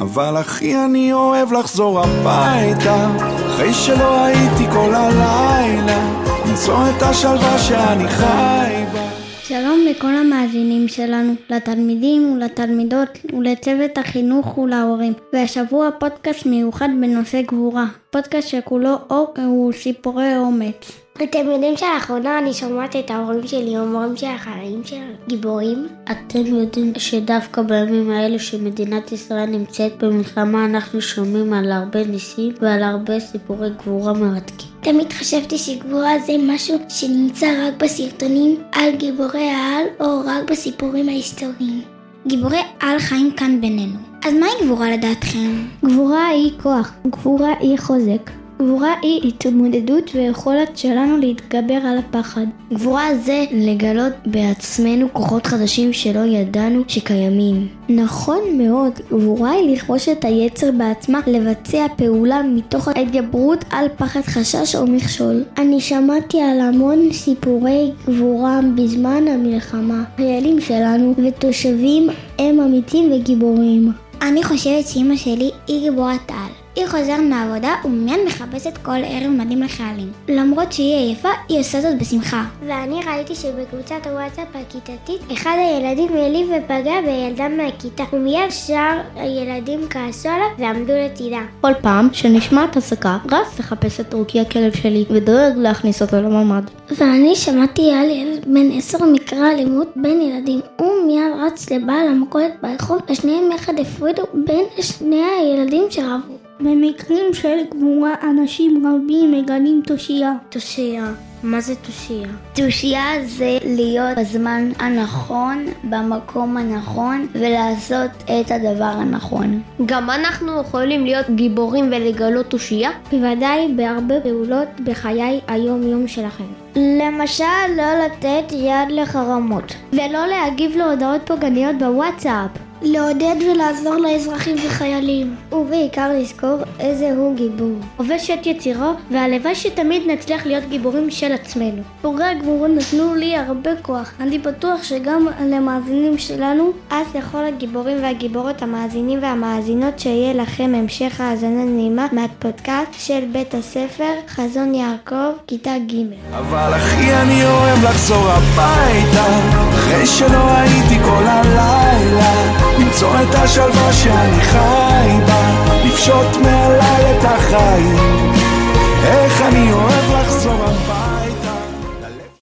אבל אחי אני אוהב לחזור הביתה. אחרי שלא הייתי כל הלילה למצוא את השלווה שאני חי בה שלום לכל המאזינים שלנו, לתלמידים ולתלמידות ולצוות החינוך ולהורים. והשבוע פודקאסט מיוחד בנושא גבורה. פודקאסט שכולו אור וסיפורי אומץ. אתם יודעים שלאחרונה אני שומעת את ההורים שלי אומרים שהחיים של גיבורים? אתם יודעים שדווקא בימים האלה שמדינת ישראל נמצאת במלחמה אנחנו שומעים על הרבה ניסים ועל הרבה סיפורי גבורה מרתקים. תמיד חשבתי שגבורה זה משהו שנמצא רק בסרטונים על גיבורי העל או רק בסיפורים ההיסטוריים. גיבורי על חיים כאן בינינו. אז מהי גבורה לדעתכם? גבורה היא כוח, גבורה היא חוזק. גבורה היא התמודדות ויכולת שלנו להתגבר על הפחד. גבורה זה לגלות בעצמנו כוחות חדשים שלא ידענו שקיימים. נכון מאוד, גבורה היא לכבוש את היצר בעצמה, לבצע פעולה מתוך ההתגברות על פחד חשש או מכשול. אני שמעתי על המון סיפורי גבורה בזמן המלחמה. חיילים שלנו ותושבים הם אמיצים וגיבורים. אני חושבת שאימא שלי היא גיבורת על. היא חוזרת מהעבודה ומיד מחפשת כל ערב מדים לחיילים. למרות שהיא עייפה, היא עושה זאת בשמחה. ואני ראיתי שבקבוצת הוואטסאפ הכיתתית, אחד הילדים העליב ופגע בילדה מהכיתה, ומיד שאר הילדים כעסו עליו ועמדו לצידה. כל פעם שנשמעת הסקה, רץ לחפש את רוקי הכלב שלי, ודואג להכניס אותו לממ"ד. ואני שמעתי על ילד בן עשר מקרא אלימות בין ילדים. הוא מיד רץ לבעל המכולת ברחוב, ושניהם יחד הפרידו בין שני הילדים שרבו. במקרים של גבורה אנשים רבים מגלים תושייה. תושייה, מה זה תושייה? תושייה זה להיות בזמן הנכון, במקום הנכון, ולעשות את הדבר הנכון. גם אנחנו יכולים להיות גיבורים ולגלות תושייה? בוודאי בהרבה פעולות בחיי היום-יום שלכם. למשל, לא לתת יד לחרמות. ולא להגיב להודעות פוגעניות בוואטסאפ. לעודד ולעזור לאזרחים וחיילים. ובעיקר לזכור איזה הוא גיבור. חובש את יצירו, והלוואי שתמיד נצליח להיות גיבורים של עצמנו. פורי הגבורות נתנו לי הרבה כוח. אני בטוח שגם למאזינים שלנו, אז לכל הגיבורים והגיבורות, המאזינים והמאזינות, שיהיה לכם המשך האזנה נעימה מהפודקאסט של בית הספר חזון יעקב, כיתה ג'. אבל אחי אני אוהב לחזור הביתה אחרי שלא הייתי כל הלילה השלווה שאני חי בה לפשוט מעליי את החיים